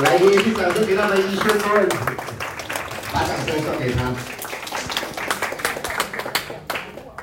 来，一起掌声给他们一宣传，把掌声送给他。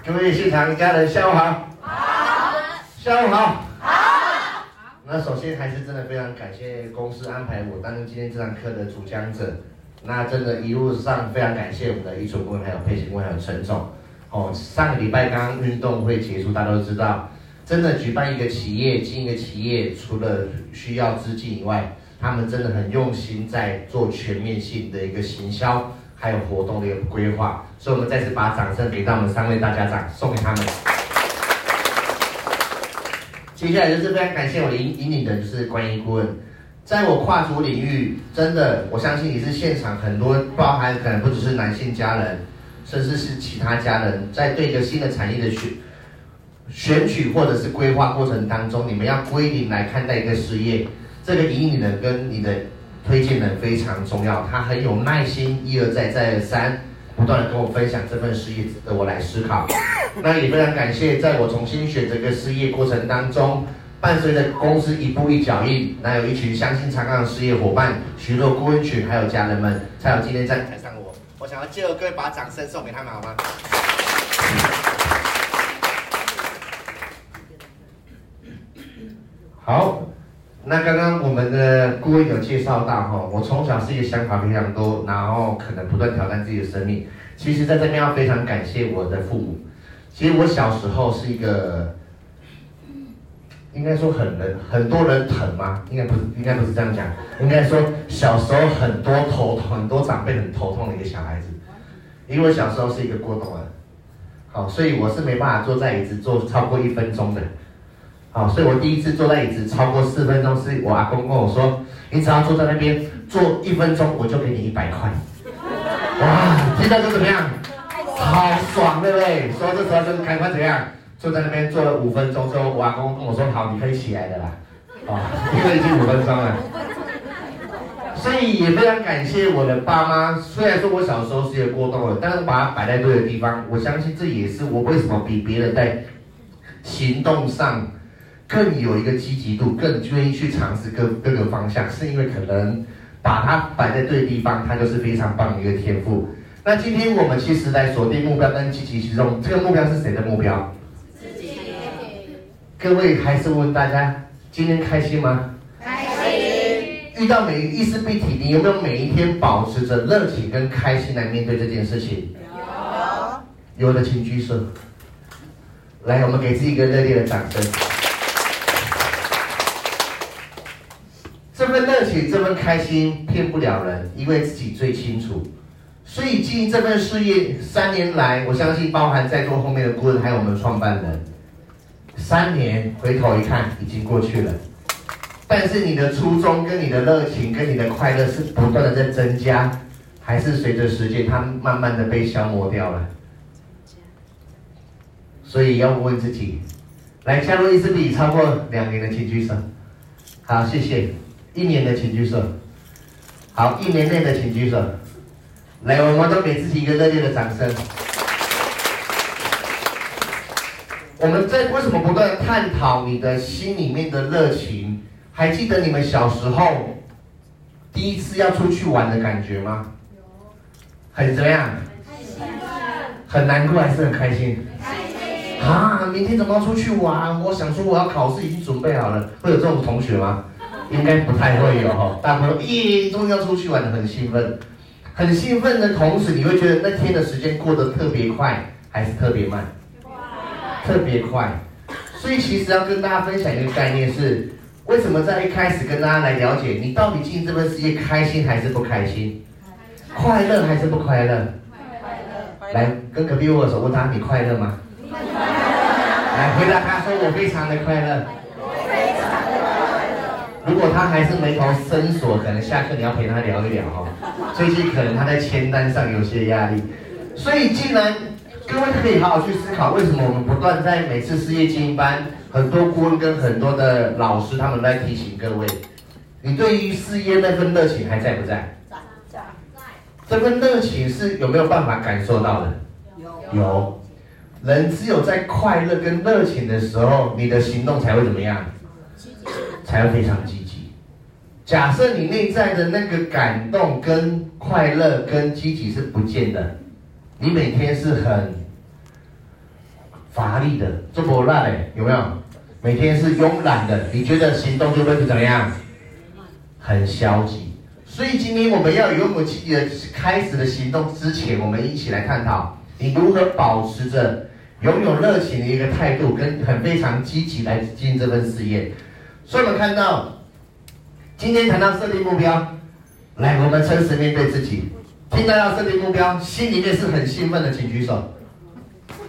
各位现场家人，下午好。好。下午好。好。那首先还是真的非常感谢公司安排我担任今天这堂课的主讲者。那真的，一路上非常感谢我们的一纯顾问，还有佩奇顾问，还有陈总。哦，上个礼拜刚刚运动会结束，大家都知道。真的举办一个企业，经营一个企业，除了需要资金以外，他们真的很用心在做全面性的一个行销，还有活动的一个规划。所以，我们再次把掌声给到我们三位大家长，送给他们。接下来就是非常感谢我引引领的，就是观音顾问，在我跨足领域，真的，我相信你是现场很多，包含可能不只是男性家人，甚至是其他家人，在对一个新的产业的选。选取或者是规划过程当中，你们要归零来看待一个事业，这个引领人跟你的推荐人非常重要，他很有耐心，一而再再而三，不断的跟我分享这份事业值得我来思考。那也非常感谢，在我重新选择个事业过程当中，伴随着公司一步一脚印，那有一群相信长冈的事业伙伴，许多顾问群，还有家人们，才有今天在台上我。我想要借由各位把掌声送给他们，好吗？好，那刚刚我们的顾问有介绍到哈，我从小是一个想法非常多，然后可能不断挑战自己的生命。其实在这边要非常感谢我的父母。其实我小时候是一个，应该说很人很多人疼吗？应该不是，应该不是这样讲。应该说小时候很多头痛，很多长辈很头痛的一个小孩子。因为我小时候是一个过动儿，好，所以我是没办法坐在椅子坐超过一分钟的。好，所以我第一次坐在椅子超过四分钟，是我阿公跟我说：“你只要坐在那边坐一分钟，我就给你一百块。”哇，听到就怎么样？好爽，对不对？所以这时候就是赶快怎样？坐在那边坐了五分钟之后，我阿公跟我说：“好，你可以起来的啦。”啊，因为已经五分钟了。所以也非常感谢我的爸妈。虽然说我小时候是一个过动的，但是把它摆在对的地方，我相信这也是我为什么比别人在行动上。更有一个积极度，更愿意去尝试各各个方向，是因为可能把它摆在对地方，它就是非常棒的一个天赋。那今天我们其实来锁定目标跟积极行动，这个目标是谁的目标？自己。各位还是问大家，今天开心吗？开心。遇到每一事必体，你有没有每一天保持着热情跟开心来面对这件事情？有。有的请举手。来，我们给自己一个热烈的掌声。这份热情，这份开心骗不了人，因为自己最清楚。所以经营这份事业三年来，我相信包含在座后面的顾问，还有我们创办人，三年回头一看已经过去了。但是你的初衷、跟你的热情、跟你的快乐是不断的在增加，还是随着时间它慢慢的被消磨掉了？所以要问自己，来加入一支笔超过两年的请举手。好，谢谢。一年的请举手，好，一年内的请举手，来，我们都给自己一个热烈的掌声。我们在为什么不断探讨你的心里面的热情？还记得你们小时候第一次要出去玩的感觉吗？有，很怎么样？很难过还是很开心？开心。啊，明天怎么要出去玩？我想说我要考试，已经准备好了，会有这种同学吗？应该不太会有哈，大朋友咦，终于要出去玩，很兴奋，很兴奋的同时，你会觉得那天的时间过得特别快，还是特别慢？特别快。所以其实要跟大家分享一个概念是，为什么在一开始跟大家来了解，你到底进这份事业开心还是不开心？快乐还是不快乐？快乐。来跟隔壁握手，问他你快乐吗？来回答他说我非常的快乐。如果他还是眉头深锁，可能下课你要陪他聊一聊哈。最近可能他在签单上有些压力，所以既然各位可以好好去思考，为什么我们不断在每次事业精英班，很多顾问跟很多的老师他们在提醒各位，你对于事业那份热情还在不在？在在在。这份热情是有没有办法感受到的？有。有。人只有在快乐跟热情的时候，你的行动才会怎么样？才会非常积极。假设你内在的那个感动、跟快乐、跟积极是不见的，你每天是很乏力的，做不烂嘞，有没有？每天是慵懒的，你觉得行动就会是怎么样？很消极。所以今天我们要拥有勇气的开始的行动之前，我们一起来探讨你如何保持着拥有热情的一个态度，跟很非常积极来经营这份事业。所以我们看到，今天谈到设定目标，来，我们诚实面对自己。听到要设定目标，心里面是很兴奋的，请举手。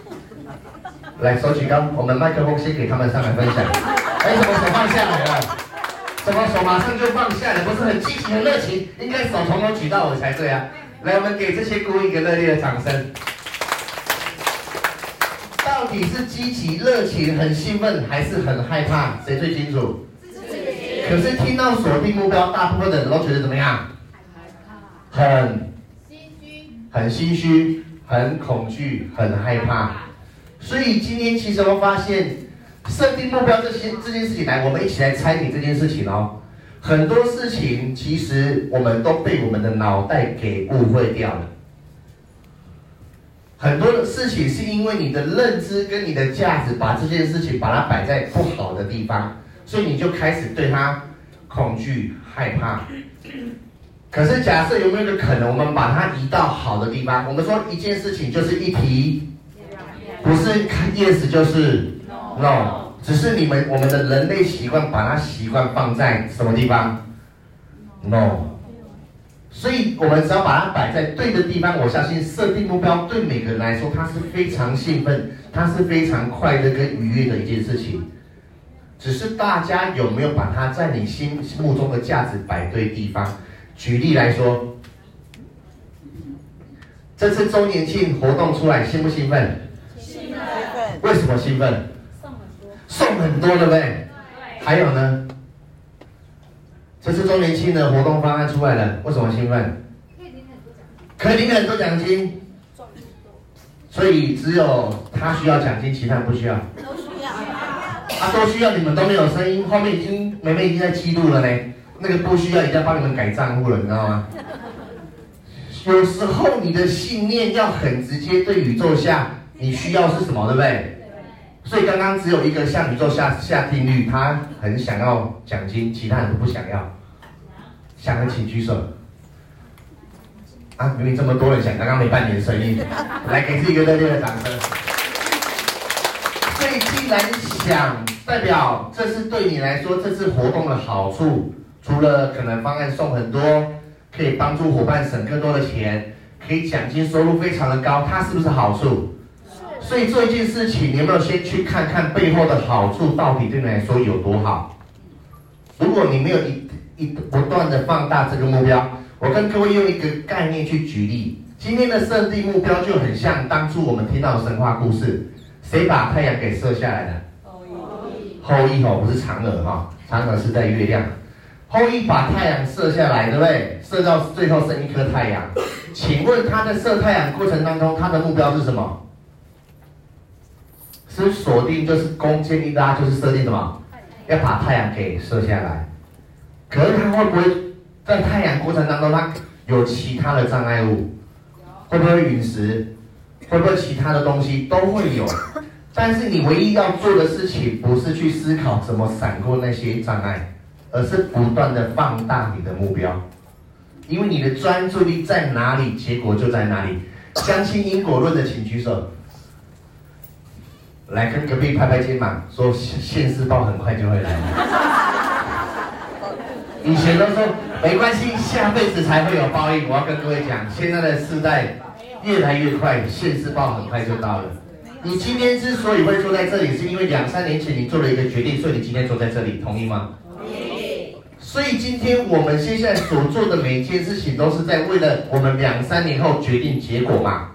来，手举高，我们麦克风先给他们上来分享。哎，怎么手放下来了？怎么手马上就放下了？不是很积极、很热情，应该手从头举到尾才对啊！来，我们给这些顾问一个热烈的掌声。到底是积极、热情、很兴奋，还是很害怕？谁最清楚？可是听到锁定目标，大部分的人都觉得怎么样？很心虚，很心虚，很恐惧，很害怕。所以今天其实我发现。设定目标这些这件事情来，我们一起来猜你这件事情哦。很多事情其实我们都被我们的脑袋给误会掉了。很多的事情是因为你的认知跟你的价值，把这件事情把它摆在不好的地方，所以你就开始对他恐惧害怕。可是假设有没有一个可能，我们把它移到好的地方？我们说一件事情就是一题，不是看 yes 就是。no，只是你们我们的人类习惯把它习惯放在什么地方？no，所以我们只要把它摆在对的地方，我相信设定目标对每个人来说，它是非常兴奋，它是非常快乐跟愉悦的一件事情。只是大家有没有把它在你心目中的价值摆对地方？举例来说，这次周年庆活动出来，兴不兴奋？兴奋。为什么兴奋？送很多，对不对？还有呢？这次周年庆的活动方案出来了，为什么兴奋？可以领很多奖金。可以领很多奖金所以只有他需要奖金，其他人不需要。啊，都需要，你们都没有声音，后面已经妹妹已经在记录了呢。那个不需要，已经在帮你们改账户了，你知道吗？有时候你的信念要很直接，对宇宙下你需要是什么，对不对？所以刚刚只有一个向宇宙下下定律，他很想要奖金，其他人都不想要。想的请举手。啊，明明这么多人想，刚刚没半点声音，来给自己一个热烈的掌声。既然想，代表这是对你来说这次活动的好处，除了可能方案送很多，可以帮助伙伴省更多的钱，可以奖金收入非常的高，它是不是好处？所以做一件事情，你有没有先去看看背后的好处到底对你来说有多好？如果你没有一一不断的放大这个目标，我跟各位用一个概念去举例。今天的设定目标就很像当初我们听到的神话故事，谁把太阳给射下来的？后羿。后羿哦，不是嫦娥哈，嫦娥是在月亮。后羿把太阳射下来，对不对？射到最后剩一颗太阳。请问他在射太阳过程当中，他的目标是什么？是锁定，就是弓箭一拉，就是设定什么？要把太阳给射下来。可是他会不会在太阳过程当中，他有其他的障碍物？会不会陨石？会不会其他的东西都会有？但是你唯一要做的事情，不是去思考怎么闪过那些障碍，而是不断的放大你的目标。因为你的专注力在哪里，结果就在哪里。相信因果论的，请举手。来跟隔壁拍拍肩膀，说现世报很快就会来。以前都说没关系，下辈子才会有报应。我要跟各位讲，现在的世代越来越快，现世报很快就到了。你今天之所以会坐在这里，是因为两三年前你做了一个决定，所以你今天坐在这里，同意吗？同意。所以今天我们现在所做的每一件事情，都是在为了我们两三年后决定结果嘛？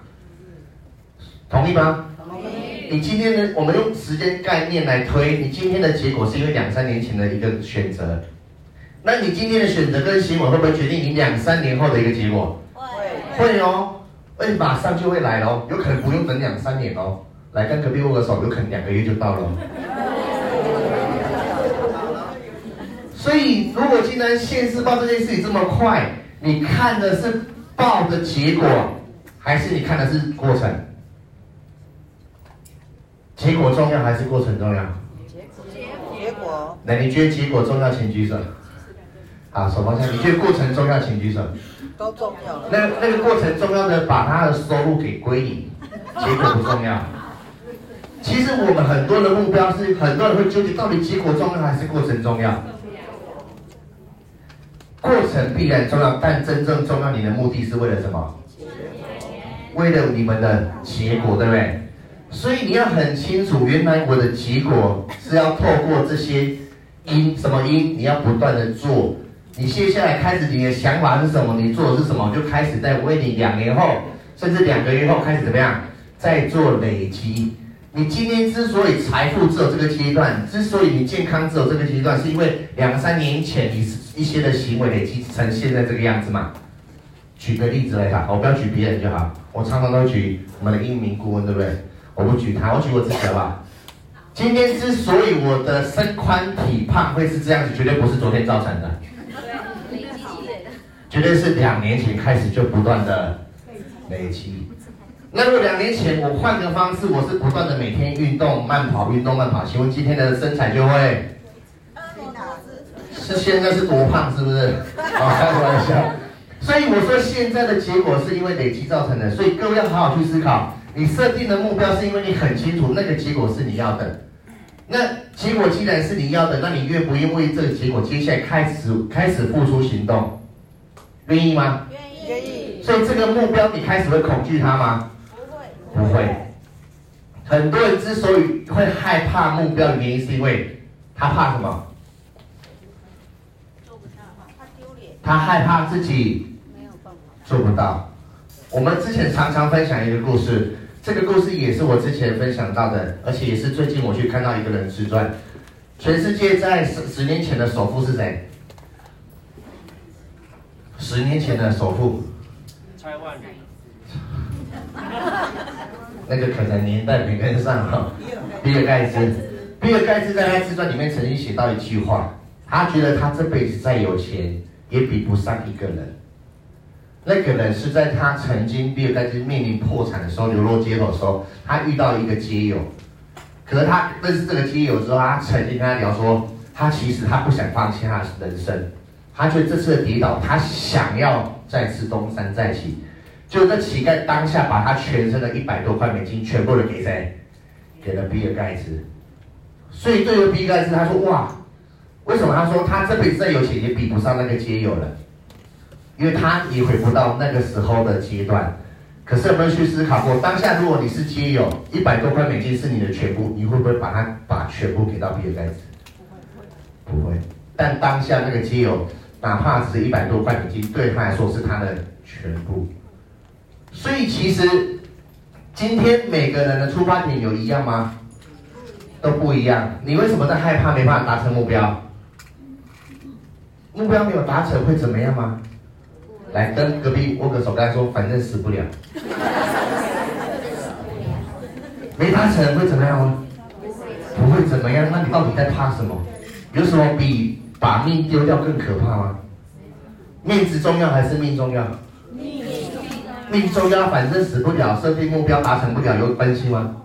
同意吗？同意你今天的，我们用时间概念来推，你今天的结果是因为两三年前的一个选择，那你今天的选择跟行为会不会决定你两三年后的一个结果？会，会哦，而且马上就会来哦，有可能不用等两三年哦。来跟隔壁握个手，有可能两个月就到了。所以，如果今然现世报这件事情这么快，你看的是报的结果，还是你看的是过程？结果重要还是过程重要？结果。那你觉得结果重要，请举手。好，手放下。你觉得过程重要，请举手。都重要。那那个过程重要的，把他的收入给归你，结果不重要。其实我们很多的目标是，很多人会纠结，到底结果重要还是过程重要？过程必然重要，但真正重要，你的目的是为了什么？为了你们的结果，对不对？所以你要很清楚，原来我的结果是要透过这些因，什么因？你要不断的做。你接下来开始，你的想法是什么？你做的是什么？就开始在为你两年后，甚至两个月后开始怎么样，在做累积。你今天之所以财富只有这个阶段，之所以你健康只有这个阶段，是因为两三年前你一些的行为累积成现在这个样子嘛？举个例子来讲，我不要举别人就好。我常常都举我们的英明顾问，对不对？我不举他，我举我自己好不好？今天之所以我的身宽体胖会是这样子，绝对不是昨天造成的。绝对是两年前开始就不断的累积。那如果两年前我换个方式，我是不断的每天运动、慢跑、运动、慢跑，请问今天的身材就会？是现在是多胖，是不是？好，开玩笑。所以我说现在的结果是因为累积造成的，所以各位要好好去思考。你设定的目标是因为你很清楚那个结果是你要的。那结果既然是你要的，那你愿不愿意为这个结果接下来开始开始付出行动？愿意吗？愿意。所以这个目标你开始会恐惧它吗？不会。很多人之所以会害怕目标的原因，是因为他怕什么？做不到，他丢脸。他害怕自己没有办法做不到。我们之前常常分享一个故事，这个故事也是我之前分享到的，而且也是最近我去看到一个人自传。全世界在十十年前的首富是谁？十年前的首富，蔡万里，那个可能年代没跟上哈。比尔盖茨，比尔盖茨在他自传里面曾经写到一句话，他觉得他这辈子再有钱也比不上一个人。那个人是在他曾经比尔盖茨面临破产的时候，流落街头的时候，他遇到一个街友。可是他认识这个街友之后，他曾经跟他聊说，他其实他不想放弃他的人生。他觉得这次的跌倒，他想要再次东山再起。就那乞丐当下把他全身的一百多块美金全部都给谁？给了比尔盖茨。所以对于比尔盖茨，他说：“哇，为什么？他说他这辈子再有钱也比不上那个街友了，因为他也回不到那个时候的阶段。可是有没有去思考过，当下如果你是街友，一百多块美金是你的全部，你会不会把他把全部给到比尔盖茨？不会，不会。但当下那个街友。”哪怕只是一百多块美金，对他来说是他的全部。所以其实今天每个人的出发点有一样吗？都不一样。你为什么在害怕没办法达成目标？目标没有达成会怎么样吗？来跟隔壁握个手，跟他说，反正死不了。没达成会怎么样吗？不会怎么样。那你到底在怕什么？有什么比？把命丢掉更可怕吗？面子重要还是命重要？命，命重要，反正死不了，设定目标达成不了，有关系吗？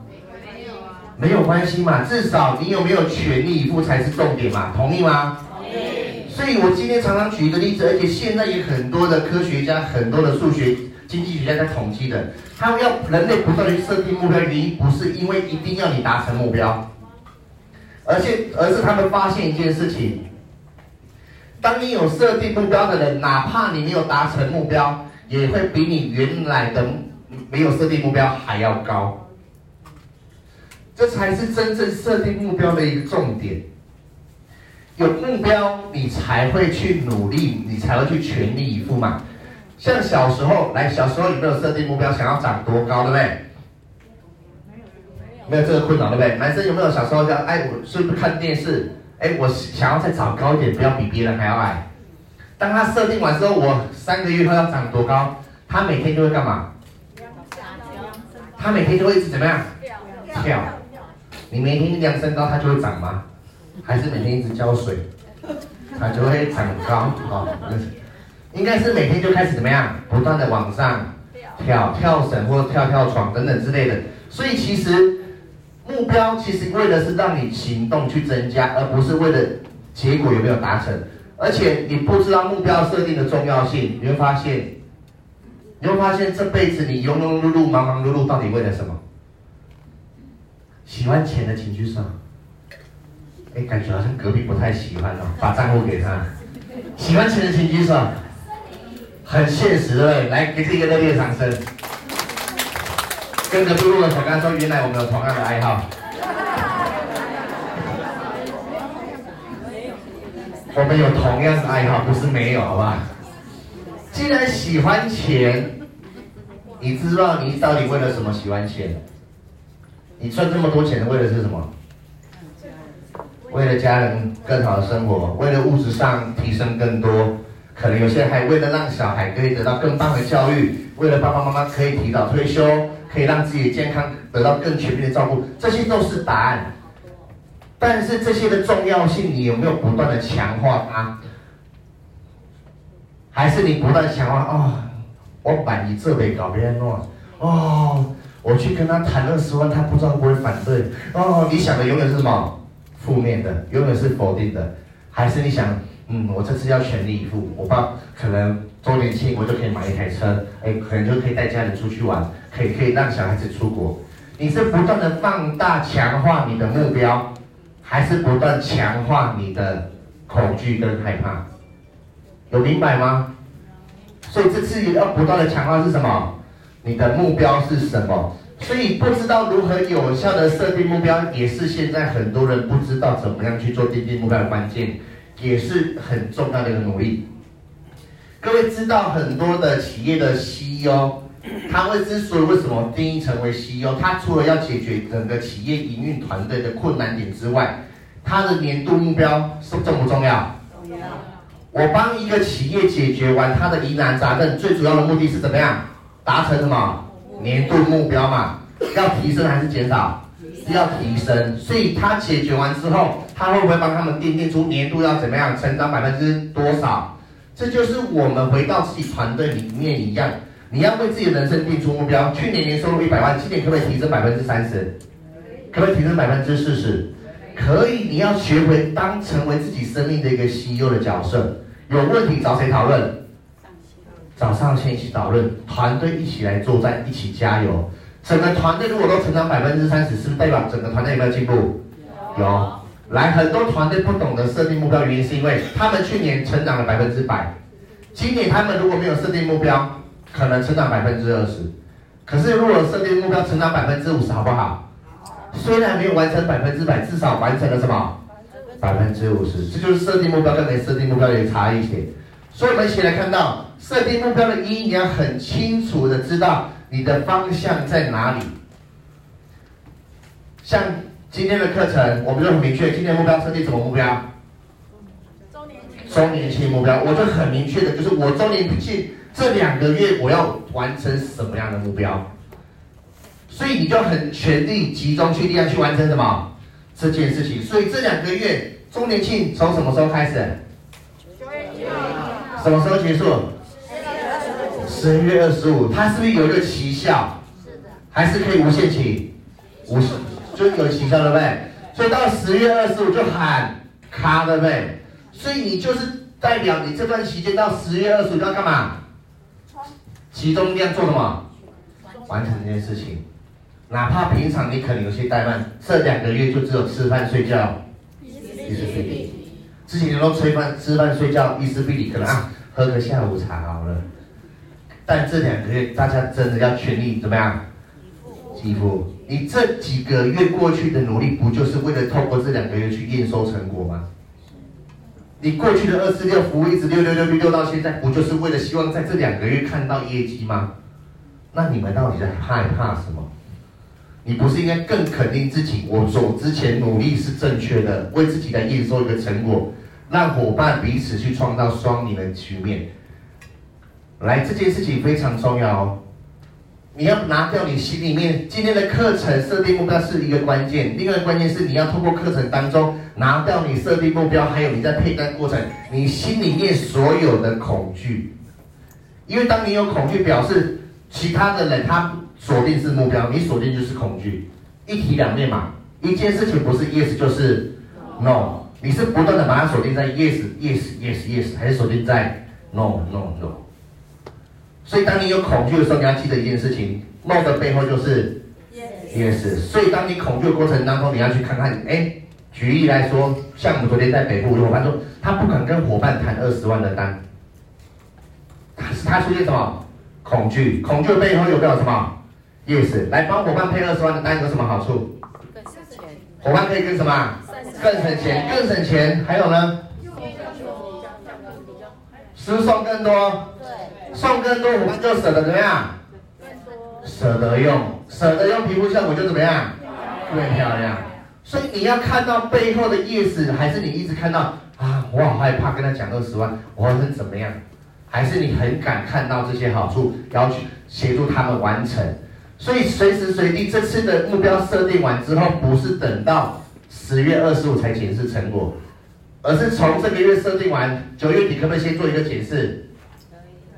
没有啊，没有关系嘛，至少你有没有全力以赴才是重点嘛，同意吗？同意。所以我今天常常举一个例子，而且现在也很多的科学家、很多的数学、经济学家在统计的，他们要人类不断去设定目标，原因不是因为一定要你达成目标，而且而是他们发现一件事情。当你有设定目标的人，哪怕你没有达成目标，也会比你原来的没有设定目标还要高。这才是真正设定目标的一个重点。有目标，你才会去努力，你才会去全力以赴嘛。像小时候，来，小时候有没有设定目标，想要长多高，对不对？没有这个困扰，对不对？男生有没有小时候这样？哎，我是不是看电视？哎，我想要再长高一点，不要比别人还要矮。当他设定完之后，我三个月后要长多高？他每天就会干嘛？他每天就会一直怎么样？跳。你每天一量身高，他就会长吗？还是每天一直浇水？它就会长高哦。应该是每天就开始怎么样，不断的往上跳跳绳或跳跳床等等之类的。所以其实目标其实为的是让你行动去增加，而不是为了结果有没有达成。而且你不知道目标设定的重要性，你会发现，你会发现这辈子你庸庸碌碌、忙忙碌碌，到底为了什么？喜欢钱的请举手。哎，感觉好像隔壁不太喜欢哦，把账户给他。喜欢钱的请举手。很现实，对不对？来，给自己一个热烈掌声。跟隔壁路的小刚说，原来我们有同样的爱好。我们有同样的爱好，不是没有，好吧？既然喜欢钱，你知道你到底为了什么喜欢钱？你赚这么多钱，为的是什么？为了家人更好的生活，为了物质上提升更多。可能有些还为了让小孩可以得到更棒的教育，为了爸爸妈妈可以提早退休，可以让自己的健康得到更全面的照顾，这些都是答案。但是这些的重要性，你有没有不断的强化它？还是你不断强化？哦，我把你这边搞别人弄，哦，我去跟他谈二十万，他不知道会不会反对？哦，你想的永远是什么？负面的，永远是否定的，还是你想？嗯，我这次要全力以赴。我爸可能周年庆，我就可以买一台车，哎，可能就可以带家人出去玩，可以可以让小孩子出国。你是不断的放大强化你的目标，还是不断强化你的恐惧跟害怕？有明白吗？所以这次要不断的强化是什么？你的目标是什么？所以不知道如何有效的设定目标，也是现在很多人不知道怎么样去做定定目标的关键。也是很重要的一个努力。各位知道很多的企业的 CEO，他会之所以为什么定义成为 CEO，他除了要解决整个企业营运团队的困难点之外，他的年度目标是重不重要？重要。我帮一个企业解决完他的疑难杂症，最主要的目的是怎么样？达成什么？年度目标嘛？要提升还是减少？要提升，所以他解决完之后，他会不会帮他们奠定出年度要怎么样成长百分之多少？这就是我们回到自己团队里面一样，你要为自己的人生定出目标。去年年收入一百万，今年可不可以提升百分之三十？可不可以提升百分之四十？可以，你要学会当成为自己生命的一个 CEO 的角色。有问题找谁讨论？找上线一起讨论，团队一起来作战，一起加油。整个团队如果都成长百分之三十，是不是代表整个团队有没有进步？有。来，很多团队不懂得设定目标，原因是因为他们去年成长了百分之百，今年他们如果没有设定目标，可能成长百分之二十。可是如果设定目标成长百分之五十，好不好？虽然没有完成百分之百，至少完成了什么？百分之五十。这就是设定目标跟没设定目标的差异点。所以我们一起来看到设定目标的意义，你要很清楚的知道。你的方向在哪里？像今天的课程，我们就很明确，今天目标设定什么目标？周年庆。目标，我就很明确的，就是我周年庆这两个月我要完成什么样的目标？所以你就很全力集中去力量去完成什么这件事情？所以这两个月周年庆从什么时候开始？什么时候结束？十一月二十五，它是不是有一个期效？还是可以无限期？无限，就有期效，对不对？所以到十月二十五就喊卡，对不对？所以你就是代表你这段期间到十月二十五要干嘛？集中力量做什么？完成这件事情。哪怕平常你可能有些怠慢，这两个月就只有吃饭睡觉，伊丝碧媞。之前你都吃饭吃饭睡觉，伊丝碧媞，可能啊喝个下午茶好了。但这两个月，大家真的要全力怎么样？几乎，你这几个月过去的努力，不就是为了透过这两个月去验收成果吗？你过去的二四六服务一直六六六六六到现在，不就是为了希望在这两个月看到业绩吗？那你们到底在害怕什么？你不是应该更肯定自己？我走之前努力是正确的，为自己来验收一个成果，让伙伴彼此去创造双赢的局面。来，这件事情非常重要哦。你要拿掉你心里面今天的课程设定目标是一个关键，另外一个关键是你要通过课程当中拿掉你设定目标，还有你在配单过程你心里面所有的恐惧，因为当你有恐惧，表示其他的人他锁定是目标，你锁定就是恐惧，一体两面嘛，一件事情不是 yes 就是 no，你是不断的把它锁定在 yes yes yes yes，还是锁定在 no no no。所以，当你有恐惧的时候，你要记得一件事情：no 的背后就是 yes。所以，当你恐惧的过程当中，你要去看看，哎，举例来说，像我们昨天在北部，伙伴说他不肯跟伙伴谈二十万的单，他是他出现什么恐惧？恐惧的背后有没有什么 yes？来帮伙伴配二十万的单有什么好处？更省钱。伙伴可以跟什么？更省钱，更省钱。还有呢？是不是送更多？送更多，我们就舍得怎么样？舍得用，舍得用，皮肤效果就怎么样？更漂亮。所以你要看到背后的意思，还是你一直看到啊？我好害怕跟他讲二十万，我是怎么样？还是你很敢看到这些好处，要去协助他们完成？所以随时随地，这次的目标设定完之后，不是等到十月二十五才检视成果，而是从这个月设定完，九月底可不可以先做一个检视？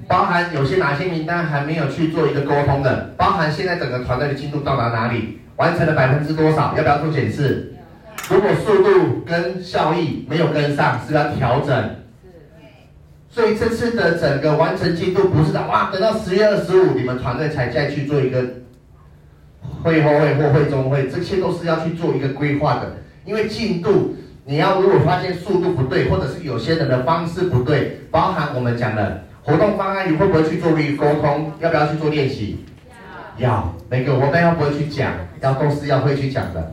包含有些哪些名单还没有去做一个沟通的，包含现在整个团队的进度到达哪里，完成了百分之多少，要不要做检视？如果速度跟效益没有跟上，是要调整。所以这次的整个完成进度不是的哇，等到十月二十五你们团队才再去做一个会后会或会中会，这些都是要去做一个规划的。因为进度你要如果发现速度不对，或者是有些人的方式不对，包含我们讲的。活动方案你会不会去做一个沟通？要不要去做练习？要。每个活动要不会去讲，要都是要会去讲的。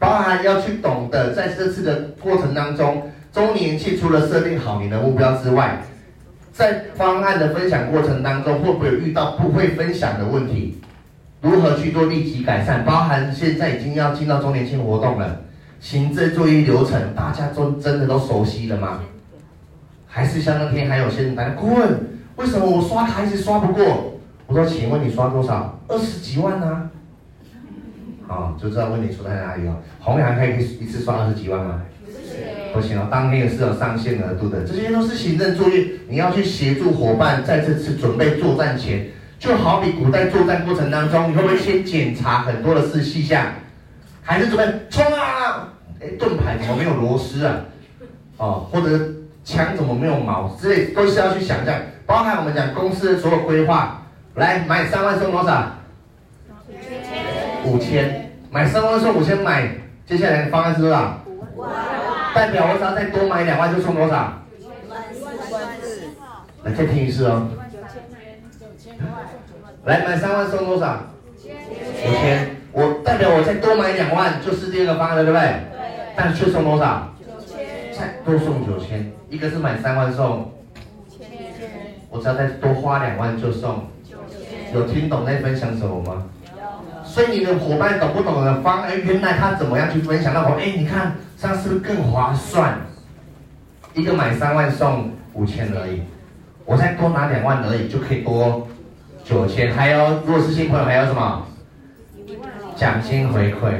包含要去懂得，在这次的过程当中，周年庆除了设定好你的目标之外，在方案的分享过程当中，会不会遇到不会分享的问题？如何去做立即改善？包含现在已经要进到周年庆活动了，行政作业流程，大家都真的都熟悉了吗？还是像那天还有些人来顾问，为什么我刷卡一直刷不过？我说，请问你刷多少？二十几万呢、啊？啊、哦，就知道问题出在哪里了。红蓝可以一次刷二十几万吗？不行哦，当天也是有上限额度的。这些都是行政作业，你要去协助伙伴在这次准备作战前，就好比古代作战过程当中，你会不会先检查很多的事细项？还是准备冲啊？哎，盾牌怎么没有螺丝啊？哦，或者。枪怎么没有毛？之类都是要去想象，包含我们讲公司的所有规划。来买三万送多少？五千。买三万送五千，买接下来的方案是多少？五万。代表我只要再多买两万就送多少？来再听一次哦。来买三万送多少？五千。我代表我再多买两万就是第二个方案了，对不对？对。但是却送多少？再多送九千。一个是买三万送，我只要再多花两万就送，有听懂在分享什么吗？所以你的伙伴懂不懂的方案？原来他怎么样去分享？那我哎，你看这样是不是更划算？一个买三万送五千而已，我再多拿两万而已就可以多九千。还有，如果是新朋友，还有什么？奖金回馈，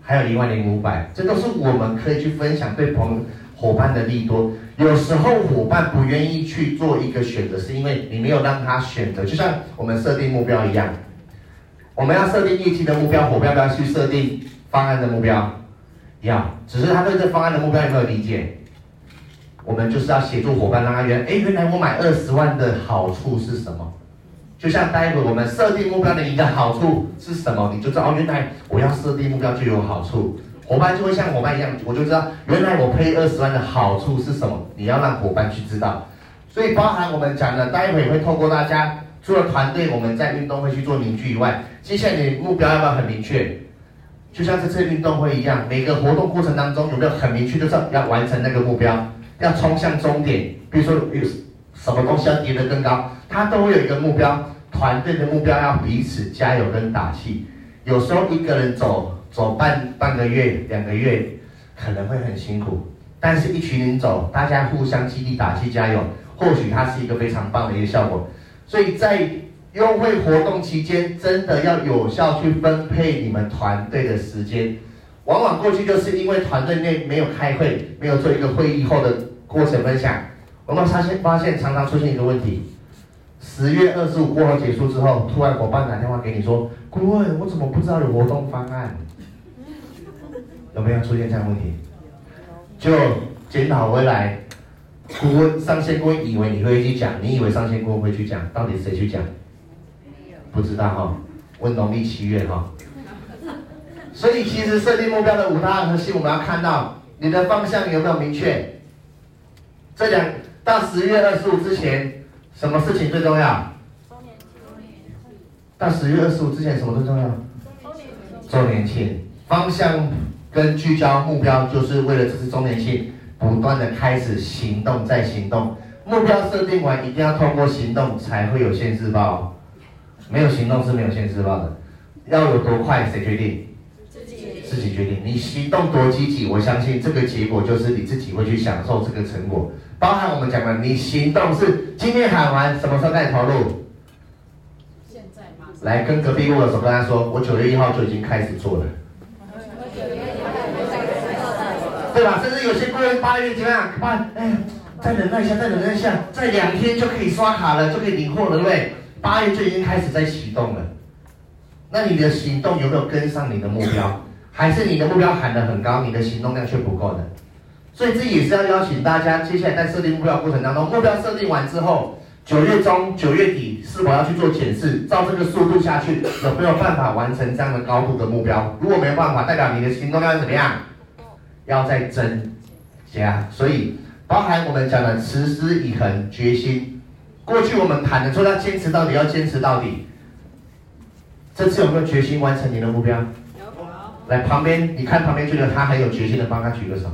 还有一万零五百，这都是我们可以去分享对朋友。伙伴的利多，有时候伙伴不愿意去做一个选择，是因为你没有让他选择。就像我们设定目标一样，我们要设定业绩的目标，伙伴不要去设定方案的目标？要，只是他对这方案的目标有没有理解？我们就是要协助伙伴让他原，哎，原来我买二十万的好处是什么？就像待会我们设定目标的一个好处是什么？你就知道哦，原来我要设定目标就有好处。伙伴就会像伙伴一样，我就知道原来我配二十万的好处是什么。你要让伙伴去知道，所以包含我们讲的，待会会透过大家，除了团队我们在运动会去做凝聚以外，接下来你目标要不要很明确？就像这次运动会一样，每个活动过程当中有没有很明确，就是要完成那个目标，要冲向终点。比如说有什么东西要叠得更高，它都会有一个目标。团队的目标要彼此加油跟打气。有时候一个人走。走半半个月、两个月可能会很辛苦，但是一群人走，大家互相激励、打气、加油，或许它是一个非常棒的一个效果。所以在优惠活动期间真的要有效去分配你们团队的时间。往往过去就是因为团队内没有开会，没有做一个会议后的过程分享，我们发现发现常常出现一个问题：十月二十五过后结束之后，突然伙伴打电话给你说，顾问，我怎么不知道有活动方案？有没有出现这样的问题？就检讨回来，顾问上线顾问以为你会去讲，你以为上线顾问会去讲，到底谁去讲？不知道哈，问农历七月哈。所以其实设定目标的五大核心，我们要看到你的方向有没有明确。这两到十月二十五之前，什么事情最重要？到十月二十五之前，什么最重要？周年庆。方向。跟聚焦目标，就是为了这次周年庆，不断的开始行动，再行动。目标设定完，一定要通过行动才会有现世报。没有行动是没有现世报的。要有多快，谁决定？自己。自己决定。你行动多积极，我相信这个结果就是你自己会去享受这个成果。包含我们讲的，你行动是今天喊完，什么时候开始投入？现在吗？来跟隔壁握手，跟他说，我九月一号就已经开始做了。对吧？甚至有些顾问八月怎么样？八，哎，再忍耐一下，再忍耐一下，再两天就可以刷卡了，就可以领货了，对不对？八月就已经开始在启动了。那你的行动有没有跟上你的目标？还是你的目标喊得很高，你的行动量却不够的？所以这也是要邀请大家，接下来在设定目标过程当中，目标设定完之后，九月中、九月底是否要去做检视？照这个速度下去，有没有办法完成这样的高度的目标？如果没有办法，代表你的行动量怎么样？要再增加，所以包含我们讲的持之以恒、决心。过去我们谈的说要坚持到底，要坚持到底。这次有没有决心完成你的目标？有。来旁边，你看旁边这个他很有决心的，帮他举个手。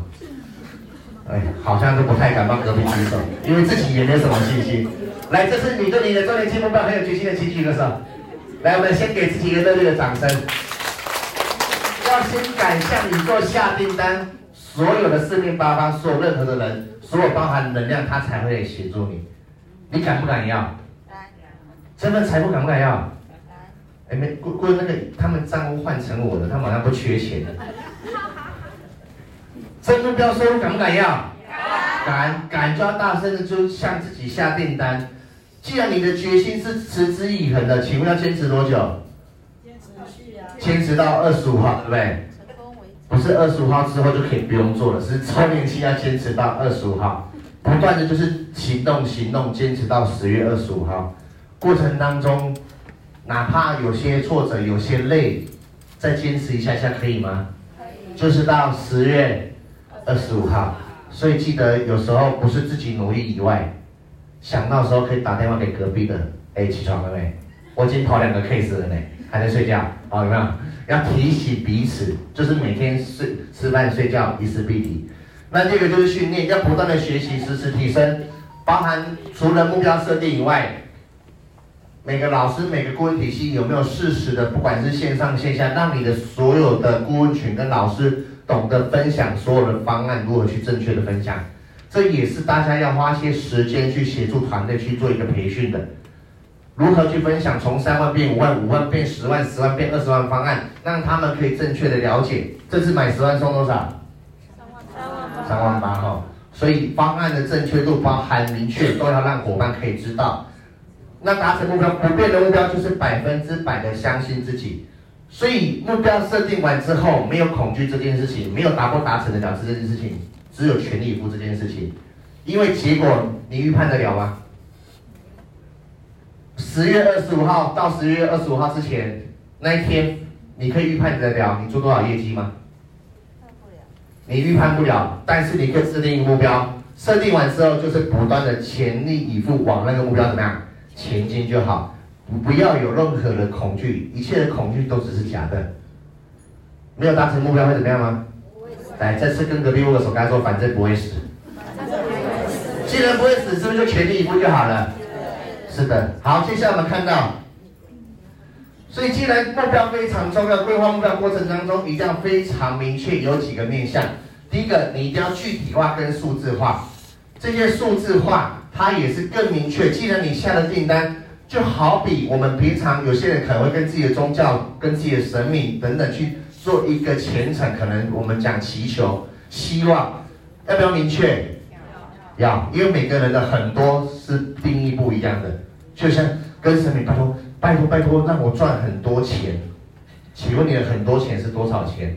哎，好像都不太敢帮隔壁举手，因为自己也没有什么信心。来，这是你对你的周年庆目标很有决心的，请举个手。来，我们先给自己一个热烈的掌声。要先敢向宇宙下订单。所有的四面八方，所有任何的人，所有包含能量，他才会协助你。你敢不敢要？这份财富敢不敢要？哎，没过过那个，他们账户换成我的，他们好像不缺钱的。这目标收入敢不敢要？敢，敢就要大声的就向自己下订单。既然你的决心是持之以恒的，请问要坚持多久？坚持到二十五号，对不对？不是二十五号之后就可以不用做了，是周年庆要坚持到二十五号，不断的就是行动行动，坚持到十月二十五号。过程当中，哪怕有些挫折，有些累，再坚持一下下可以吗？可以。就是到十月二十五号，所以记得有时候不是自己努力以外，想到时候可以打电话给隔壁的，哎，起床了没？我已经跑两个 case 了呢，还在睡觉，好，有没有？要提醒彼此，就是每天睡吃饭睡觉一次必提。那这个就是训练，要不断的学习，时时提升。包含除了目标设定以外，每个老师每个顾问体系有没有适时的，不管是线上线下，让你的所有的顾问群跟老师懂得分享所有的方案，如何去正确的分享。这也是大家要花些时间去协助团队去做一个培训的。如何去分享从三万变五万，五万变十万，十万变二十万方案，让他们可以正确的了解。这次买十万送多少？三万八。三万八哈，所以方案的正确度包含明确，都要让伙伴可以知道。那达成目标不变的目标就是百分之百的相信自己。所以目标设定完之后，没有恐惧这件事情，没有达不达成的了这件事情，只有全力以赴这件事情。因为结果你预判得了吗？十月二十五号到十月二十五号之前那一天，你可以预判得了你做多少业绩吗？你预判不了，但是你可以设定一个目标，设定完之后就是不断的全力以赴往那个目标怎么样前进就好，不不要有任何的恐惧，一切的恐惧都只是假的。没有达成目标会怎么样吗？来，这次跟隔壁握个手，跟他说反正不会死。既然不会死，是不是就全力以赴就好了？是的，好，接下来我们看到，所以既然目标非常重要，规划目标过程当中一定要非常明确，有几个面向。第一个，你一定要具体化跟数字化，这些数字化它也是更明确。既然你下了订单，就好比我们平常有些人可能会跟自己的宗教、跟自己的神明等等去做一个虔诚，可能我们讲祈求、希望，要不要明确？要，因为每个人的很多是定义不一样的。就像跟神明拜托、拜托、拜托，让我赚很多钱。请问你的很多钱是多少钱？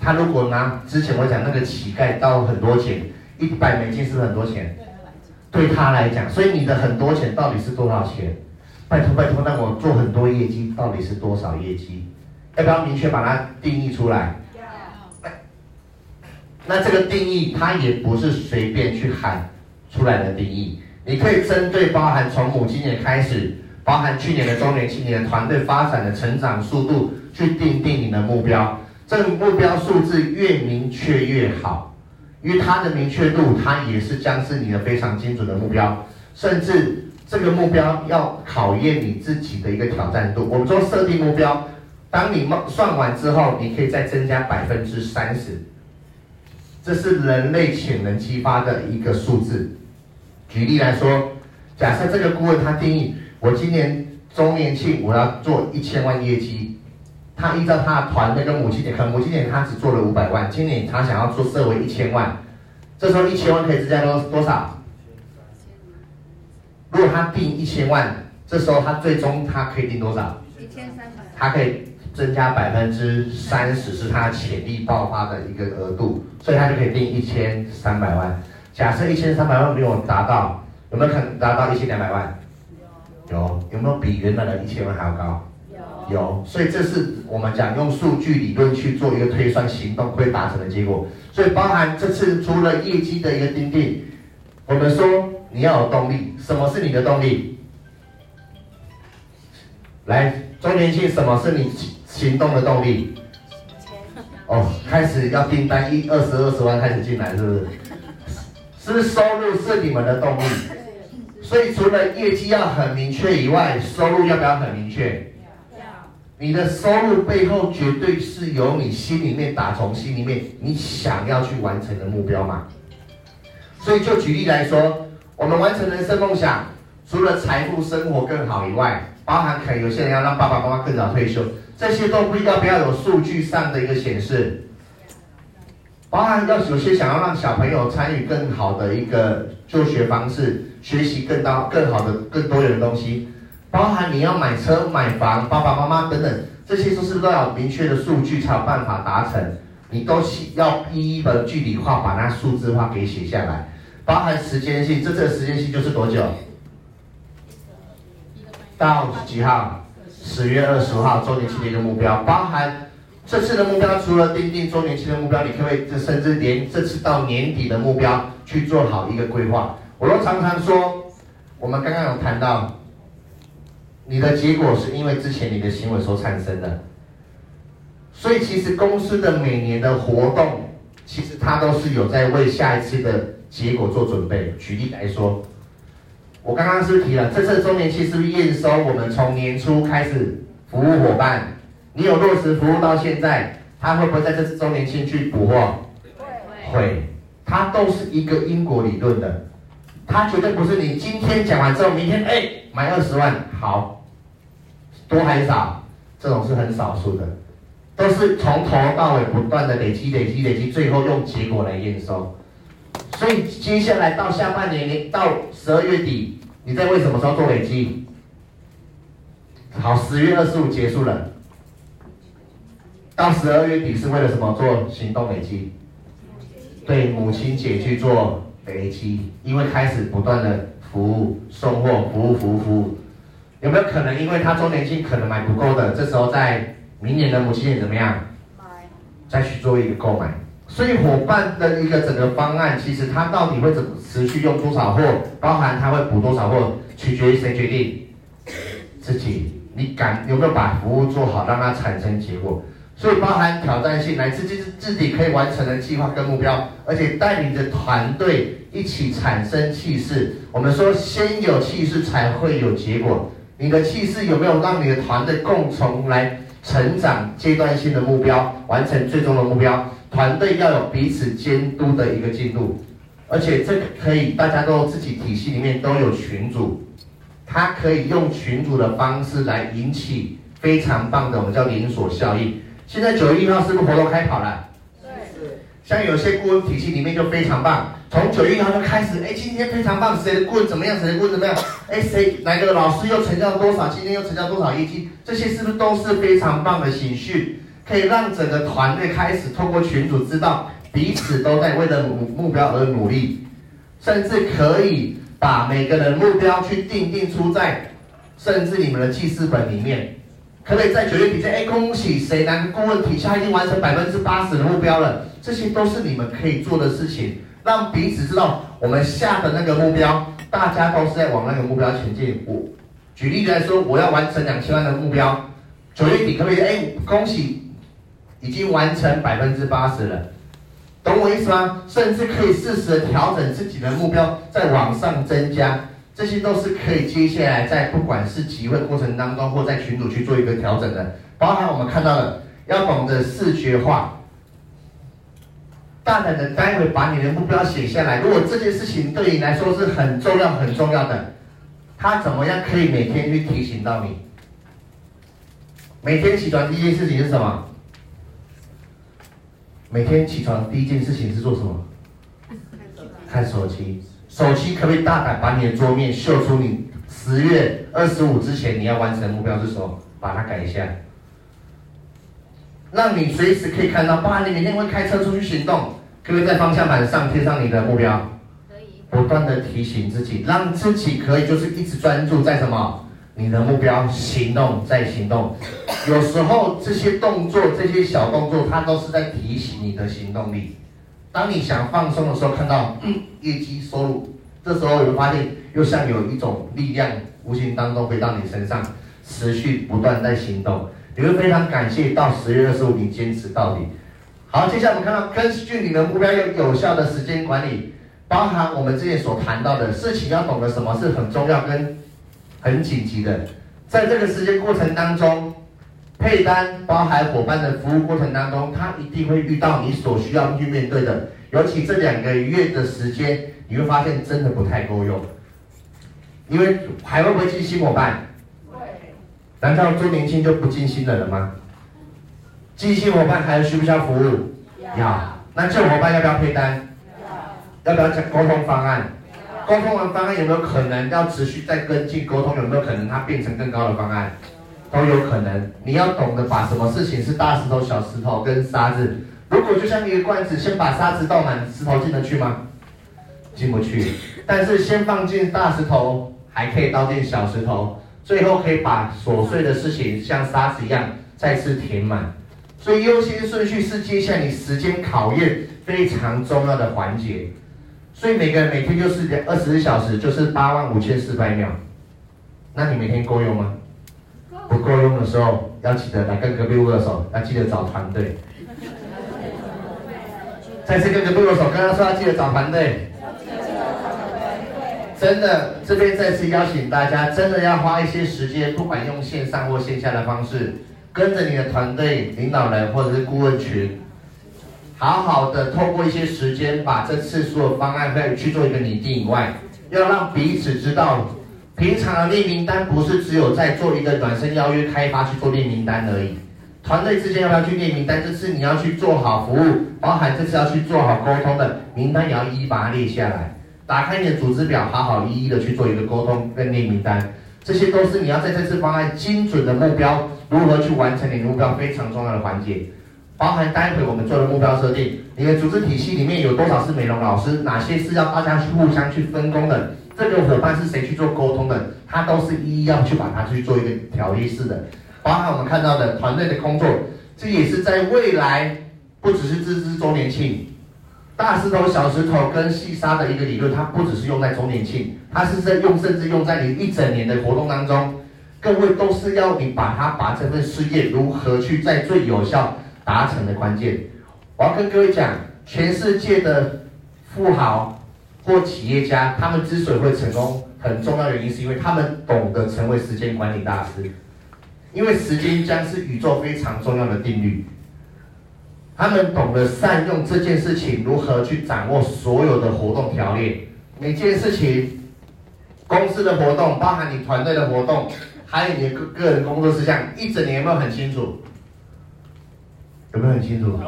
他如果拿之前我讲那个乞丐到很多钱，一百美金是不是很多钱？对他来讲，所以你的很多钱到底是多少钱？拜托拜托，让我做很多业绩，到底是多少业绩？要不要明确把它定义出来？要。那这个定义，它也不是随便去喊出来的定义。你可以针对包含从母亲节开始，包含去年的中年青年团队发展的成长速度，去定定你的目标。这个目标数字越明确越好。因为它的明确度，它也是将是你的非常精准的目标，甚至这个目标要考验你自己的一个挑战度。我们说设定目标，当你算完之后，你可以再增加百分之三十，这是人类潜能激发的一个数字。举例来说，假设这个顾问他定义，我今年周年庆我要做一千万业绩。他依照他的团队跟母亲节，可能母亲节他只做了五百万，今年他想要做设为一千万，这时候一千万可以增加多多少？如果他定一千万，这时候他最终他可以定多少？一千三百。他可以增加百分之三十，是他潜力爆发的一个额度，所以他就可以定一千三百万。假设一千三百万没有达到，有没有可能达到一千两百万？有，有没有比原来的一千万还要高？有，所以这是我们讲用数据理论去做一个推算，行动会达成的结果。所以包含这次除了业绩的一个订定，我们说你要有动力，什么是你的动力？来，周年庆，什么是你行动的动力？哦，开始要订单一二十二十万开始进来，是不是？是收入是你们的动力？所以除了业绩要很明确以外，收入要不要很明确？你的收入背后绝对是由你心里面打从心里面你想要去完成的目标嘛？所以就举例来说，我们完成人生梦想，除了财富生活更好以外，包含可能有些人要让爸爸妈妈更早退休，这些都不要不要有数据上的一个显示，包含要有些想要让小朋友参与更好的一个就学方式，学习更高更好的更多元的东西。包含你要买车、买房，爸爸妈妈等等，这些都是都要有明确的数据才有办法达成？你都要一一的具体化，把它数字化给写下来。包含时间性，这次的时间性就是多久？到几号？十月二十五号周年庆的一个目标。包含这次的目标，除了订定周年庆的目标，你可不可以甚至连这次到年底的目标去做好一个规划？我都常常说，我们刚刚有谈到。你的结果是因为之前你的行为所产生的，所以其实公司的每年的活动，其实它都是有在为下一次的结果做准备。举例来说，我刚刚是提了这次周年庆是不是验收？我们从年初开始服务伙伴，你有落实服务到现在，他会不会在这次周年庆去补货？会，会，它都是一个因果理论的。他绝对不是你今天讲完之后，明天哎买二十万，好，多还是少？这种是很少数的，都是从头到尾不断的累积、累积、累积，最后用结果来验收。所以接下来到下半年，你到十二月底，你在为什么时候做累积？好，十月二十五结束了，到十二月底是为了什么做行动累积？对母亲节去做。累积，因为开始不断的服务、送货、服务、服务、服务，有没有可能因为他周年庆可能买不够的，这时候在明年的母亲节怎么样？再去做一个购买。所以伙伴的一个整个方案，其实他到底会怎么持续用多少货，包含他会补多少货，取决于谁决定？自己，你敢有没有把服务做好，让它产生结果？所以包含挑战性，来自自自己可以完成的计划跟目标，而且带领着团队一起产生气势。我们说，先有气势才会有结果。你的气势有没有让你的团队共同来成长？阶段性的目标，完成最终的目标。团队要有彼此监督的一个进度，而且这个可以大家都自己体系里面都有群组，它可以用群组的方式来引起非常棒的我们叫连锁效应。现在九月一号是不是活动开跑了？对。像有些顾问体系里面就非常棒，从九月一号就开始，哎，今天非常棒，谁的顾问怎么样？谁的顾问怎么样？哎，谁哪个老师又成交多少？今天又成交多少业绩？这些是不是都是非常棒的情绪？可以让整个团队开始透过群组知道彼此都在为了目目标而努力，甚至可以把每个人目标去定定出在，甚至你们的记事本里面，可不可以在九月底前，哎，恭喜谁哪个顾问体系已经完成百分之八十的目标了？这些都是你们可以做的事情，让彼此知道我们下的那个目标，大家都是在往那个目标前进。我举例来说，我要完成两千万的目标，九月底可不可以？哎，恭喜。已经完成百分之八十了，懂我意思吗？甚至可以适时的调整自己的目标，再往上增加，这些都是可以接下来在不管是集会过程当中，或在群组去做一个调整的。包含我们看到的，要懂得视觉化，大胆的待会把你的目标写下来。如果这件事情对你来说是很重要、很重要的，他怎么样可以每天去提醒到你？每天起床第一件事情是什么？每天起床第一件事情是做什么？看手机。手机可不可以大胆把你的桌面秀出你十月二十五之前你要完成的目标是什么？把它改一下，让你随时可以看到。爸，你每天会开车出去行动，可不可以在方向盘上贴上你的目标？不断的提醒自己，让自己可以就是一直专注在什么？你的目标，行动再行动，有时候这些动作、这些小动作，它都是在提醒你的行动力。当你想放松的时候，看到嗯业绩收入，这时候你会发现又像有一种力量无形当中回到你身上，持续不断在行动。你会非常感谢到十月二十五你坚持到底。好，接下来我们看到根据你的目标有有效的时间管理，包含我们之前所谈到的事情，要懂得什么是很重要跟。很紧急的，在这个时间过程当中，配单包含伙伴的服务过程当中，他一定会遇到你所需要去面对的。尤其这两个月的时间，你会发现真的不太够用，因为还会不会进新伙伴？会。难道周年庆就不进新的人吗？进新伙伴还需不需要服务？要。要。那旧伙伴要不要配单？要。要不要讲沟通方案？沟通完方案有没有可能要持续再跟进沟通？有没有可能它变成更高的方案？都有可能。你要懂得把什么事情是大石头、小石头跟沙子。如果就像一个罐子，先把沙子倒满，石头进得去吗？进不去。但是先放进大石头，还可以倒进小石头，最后可以把琐碎的事情像沙子一样再次填满。所以优先顺序是接下来你时间考验非常重要的环节。所以每个人每天就是二十四小时，就是八万五千四百秒。那你每天够用吗？不够用的时候，要记得来跟隔壁握手，要记得找团队。再次跟隔壁握手，刚刚说要记得找团队。真的，这边再次邀请大家，真的要花一些时间，不管用线上或线下的方式，跟着你的团队领导人或者是顾问群。好好的透过一些时间，把这次所有方案再去做一个拟定以外，要让彼此知道，平常的列名单不是只有在做一个暖身邀约开发去做列名单而已，团队之间要不要去列名单？这次你要去做好服务，包含这次要去做好沟通的名单，也要一一把它列下来，打开你的组织表，好好一一的去做一个沟通跟列名单，这些都是你要在这次方案精准的目标，如何去完成你的目标非常重要的环节。包含待会我们做的目标设定，你的组织体系里面有多少是美容老师？哪些是要大家去互相去分工的？这个伙伴是谁去做沟通的？他都是一一要去把它去做一个条列式的。包含我们看到的团队的工作，这也是在未来不只是这支周年庆，大石头、小石头跟细沙的一个理论，它不只是用在周年庆，它是在用，甚至用在你一整年的活动当中。各位都是要你把它把这份事业如何去在最有效。达成的关键，我要跟各位讲，全世界的富豪或企业家，他们之所以会成功，很重要的原因是因为他们懂得成为时间管理大师，因为时间将是宇宙非常重要的定律，他们懂得善用这件事情，如何去掌握所有的活动条例，每件事情，公司的活动，包含你团队的活动，还有你的个个人工作事项，一整年有没有很清楚？有没有很清楚？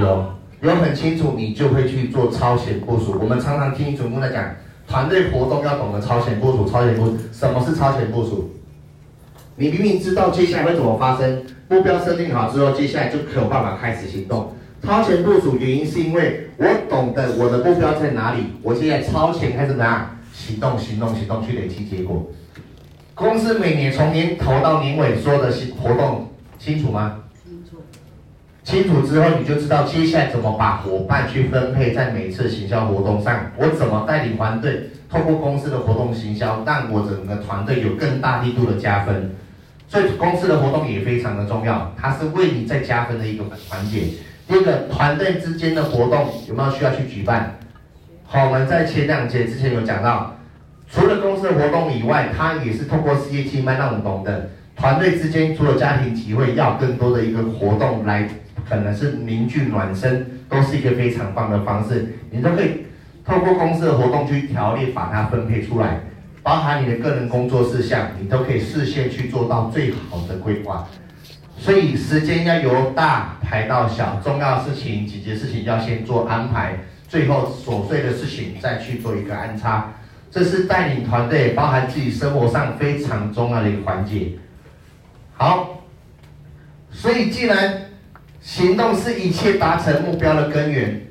有。有有很清楚，你就会去做超前部署。我们常常听主播在讲，团队活动要懂得超前部署。超前部署，什么是超前部署？你明明知道接下来会怎么发生，目标设定好之后，接下来就可有办法开始行动。超前部署原因是因为我懂得我的目标在哪里，我现在超前开始怎样行动，行动，行动去累积结果。公司每年从年头到年尾所有的活动清楚吗？清楚之后，你就知道接下来怎么把伙伴去分配在每次行销活动上。我怎么带领团队，透过公司的活动行销，让我整个团队有更大力度的加分。所以公司的活动也非常的重要，它是为你在加分的一个环节。第一个，团队之间的活动有没有需要去举办？好，我们在前两节之前有讲到，除了公司的活动以外，它也是透过事业经脉让我们懂得，团队之间除了家庭集会，要更多的一个活动来。可能是凝聚暖身，都是一个非常棒的方式。你都可以透过公司的活动去条列，把它分配出来，包含你的个人工作事项，你都可以事先去做到最好的规划。所以时间要由大排到小，重要的事情、紧急事情要先做安排，最后琐碎的事情再去做一个安插。这是带领团队，包含自己生活上非常重要的一个环节。好，所以既然行动是一切达成目标的根源。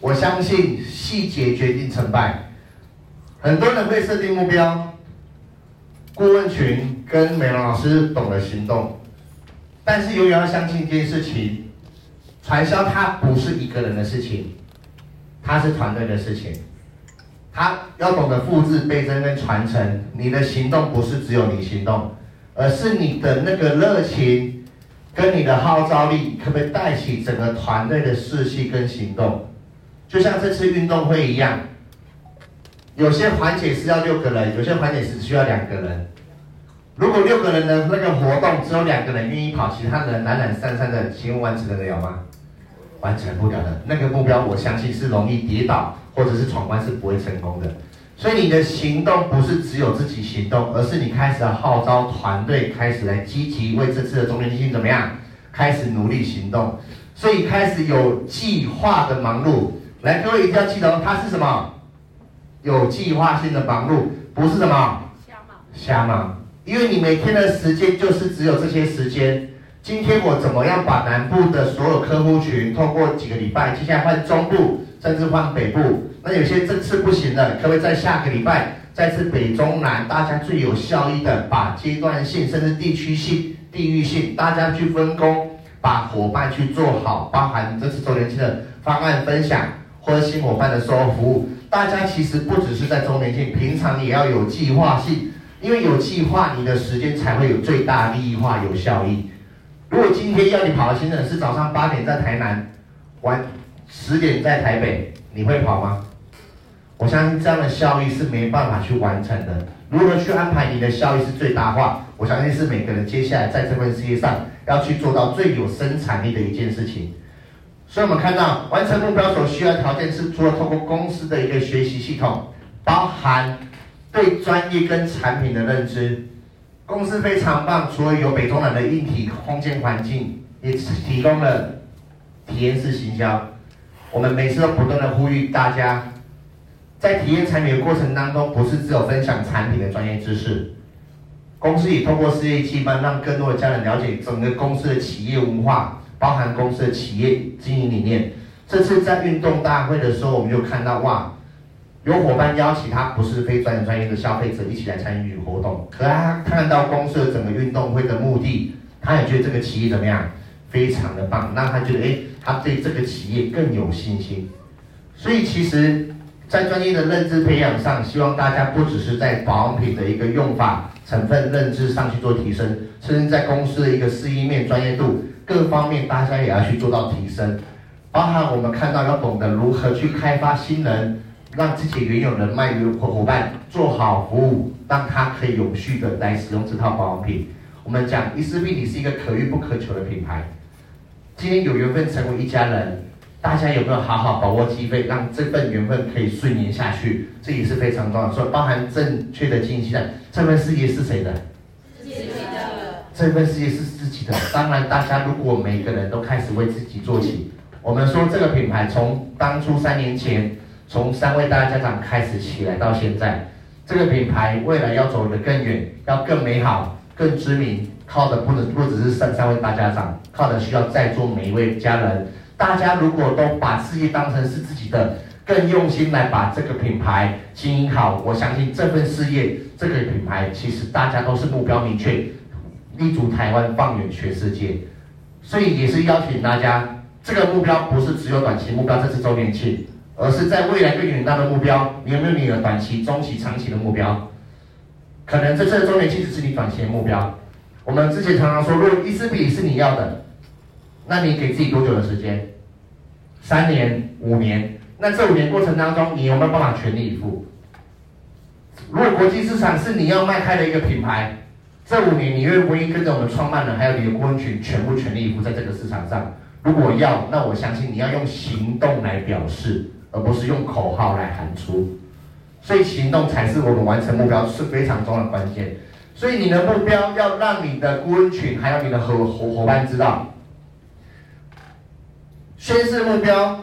我相信细节决定成败。很多人会设定目标，顾问群跟美容老师懂得行动，但是永远要相信一件事情：传销它不是一个人的事情，它是团队的事情。它要懂得复制、倍增跟传承。你的行动不是只有你行动，而是你的那个热情。跟你的号召力可不可以带起整个团队的士气跟行动？就像这次运动会一样，有些环节是要六个人，有些环节是需要两个人。如果六个人的那个活动只有两个人愿意跑，其他人懒懒散散的，请问完成得了吗？完成不了的。那个目标，我相信是容易跌倒，或者是闯关是不会成功的。所以你的行动不是只有自己行动，而是你开始要号召团队，开始来积极为这次的周年庆怎么样？开始努力行动。所以开始有计划的忙碌。来，各位一定要记得，它是什么？有计划性的忙碌，不是什么？瞎忙。瞎忙。因为你每天的时间就是只有这些时间。今天我怎么样把南部的所有客户群，透过几个礼拜，接下来换中部，甚至换北部。那有些这次不行了，可不可以在下个礼拜再次北中南，大家最有效益的，把阶段性甚至地区性、地域性，大家去分工，把伙伴去做好，包含这次周年庆的方案分享或者新伙伴的售后服务，大家其实不只是在周年庆，平常也要有计划性，因为有计划，你的时间才会有最大利益化、有效益。如果今天要你跑的行程是早上八点在台南，晚十点在台北，你会跑吗？我相信这样的效益是没办法去完成的。如何去安排你的效益是最大化？我相信是每个人接下来在这份事业上要去做到最有生产力的一件事情。所以，我们看到完成目标所需要条件是，除了透过公司的一个学习系统，包含对专业跟产品的认知。公司非常棒，除了有北中南的硬体空间环境，也提供了体验式行销。我们每次都不断的呼吁大家。在体验产品的过程当中，不是只有分享产品的专业知识，公司也通过事业气氛，让更多的家人了解整个公司的企业文化，包含公司的企业经营理念。这次在运动大会的时候，我们就看到哇，有伙伴邀请他不是非专业专业的消费者一起来参与活动，可他看到公司的整个运动会的目的，他也觉得这个企业怎么样，非常的棒，让他觉得哎，他对这个企业更有信心。所以其实。在专业的认知培养上，希望大家不只是在保养品的一个用法、成分认知上去做提升，甚至在公司的一个事业面专业度各方面，大家也要去做到提升。包含我们看到要懂得如何去开发新人，让自己原有人脉与伙伴做好服务，让他可以永续的来使用这套保养品。我们讲伊思碧你是一个可遇不可求的品牌，今天有缘分成为一家人。大家有没有好好把握机会，让这份缘分可以顺延下去？这也是非常重要。所以包含正确的经营的这份事业是谁的？自己的。这份事业是自己的。当然，大家如果每个人都开始为自己做起，我们说这个品牌从当初三年前，从三位大家长开始起来到现在，这个品牌未来要走得更远，要更美好、更知名，靠的不能不只是三三位大家长，靠的需要在座每一位家人。大家如果都把事业当成是自己的，更用心来把这个品牌经营好，我相信这份事业、这个品牌，其实大家都是目标明确，立足台湾，放眼全世界。所以也是邀请大家，这个目标不是只有短期目标，这次周年庆。而是在未来更远大的目标，你有没有你的短期、中期、长期的目标？可能这次的周年庆只是你短期的目标。我们之前常常说，如果一支笔是你要的，那你给自己多久的时间？三年、五年？那这五年过程当中，你有没有办法全力以赴？如果国际市场是你要迈开的一个品牌，这五年你愿不愿意跟着我们创办人还有你的顾问群全部全力以赴在这个市场上？如果要，那我相信你要用行动来表示。而不是用口号来喊出，所以行动才是我们完成目标是非常重要的关键。所以你的目标要让你的顾问群还有你的合伙伙伴知道，宣誓目标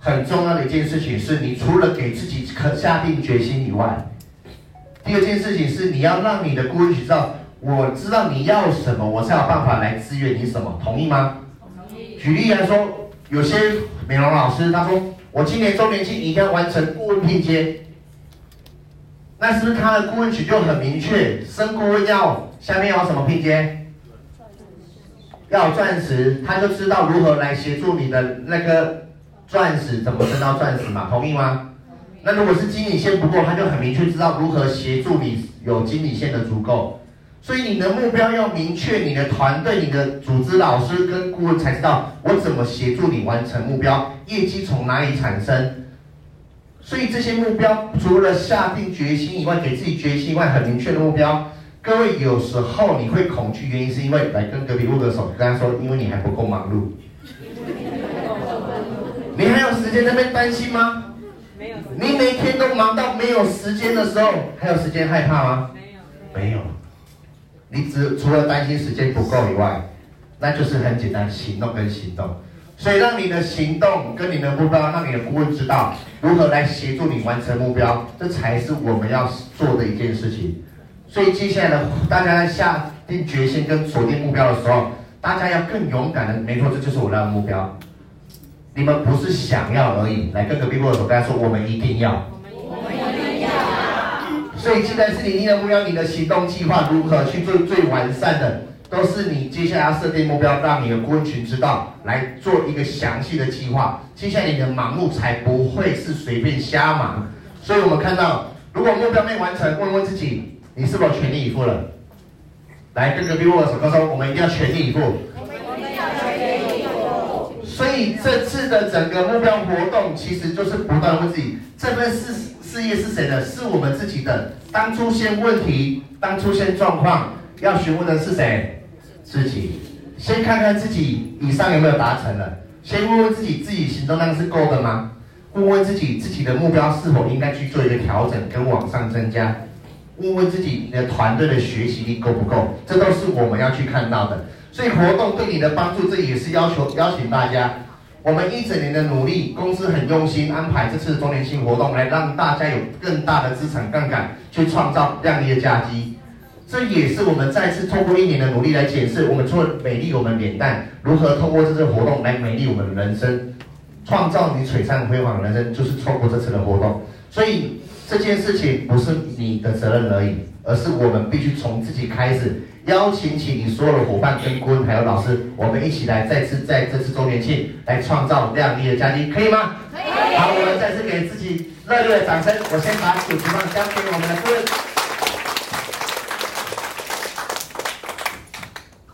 很重要的一件事情是，你除了给自己可下定决心以外，第二件事情是你要让你的顾问群知道，我知道你要什么，我才有办法来支援你什么，同意吗？同意。举例来说，有些美容老师他说。我今年周年庆一定要完成顾问拼接，那是不是他的顾问群就很明确？升顾问要下面要什么拼接？要钻石，他就知道如何来协助你的那个钻石怎么升到钻石嘛？同意吗？那如果是经理线不够，他就很明确知道如何协助你有经理线的足够。所以你的目标要明确，你的团队、你的组织老师跟顾问才知道我怎么协助你完成目标，业绩从哪里产生。所以这些目标除了下定决心以外，给自己决心以外，很明确的目标。各位有时候你会恐惧，原因是因为来跟隔壁握个手，跟他说，因为你还不够忙碌。你还有时间在那边担心吗？没有。你每天都忙到没有时间的时候，还有时间害怕吗？没有。没有。你只除了担心时间不够以外，那就是很简单，行动跟行动。所以让你的行动跟你的目标，让你的顾问知道如何来协助你完成目标，这才是我们要做的一件事情。所以接下来呢大家在下定决心跟锁定目标的时候，大家要更勇敢的，没错，这就是我的目标。你们不是想要而已，来跟隔壁握手，大家说我们一定要。所以，现在是你定的目标，你的行动计划如何去做最完善的，都是你接下来要设定目标，让你的顾问群知道，来做一个详细的计划。接下来你的忙碌才不会是随便瞎忙。所以我们看到，如果目标没完成，问问自己，你是否全力以赴了？来，跟隔壁握手，告诉我，我们一定要全力以赴。我们一定要全力以赴。所以这次的整个目标活动，其实就是不断问自己，这份事。事业是谁的？是我们自己的。当出现问题，当出现状况，要询问的是谁？自己。先看看自己以上有没有达成了。先问问自己，自己行动量是够的吗？问问自己，自己的目标是否应该去做一个调整跟往上增加？问问自己，你的团队的学习力够不够？这都是我们要去看到的。所以活动对你的帮助，这也是要求邀请大家。我们一整年的努力，公司很用心安排这次周年庆活动，来让大家有更大的资产杠杆，去创造亮丽的佳绩。这也是我们再次透过一年的努力来检视，我们除了美丽我们脸蛋，如何透过这次活动来美丽我们人生，创造你璀璨辉煌的人生，就是透过这次的活动。所以这件事情不是你的责任而已，而是我们必须从自己开始。邀请起你所有的伙伴跟顾问还有老师，我们一起来再次在这次周年庆来创造亮丽的佳绩，可以吗？可以。好，我们再次给自己热烈的掌声。我先把主持棒交给我们的顾问。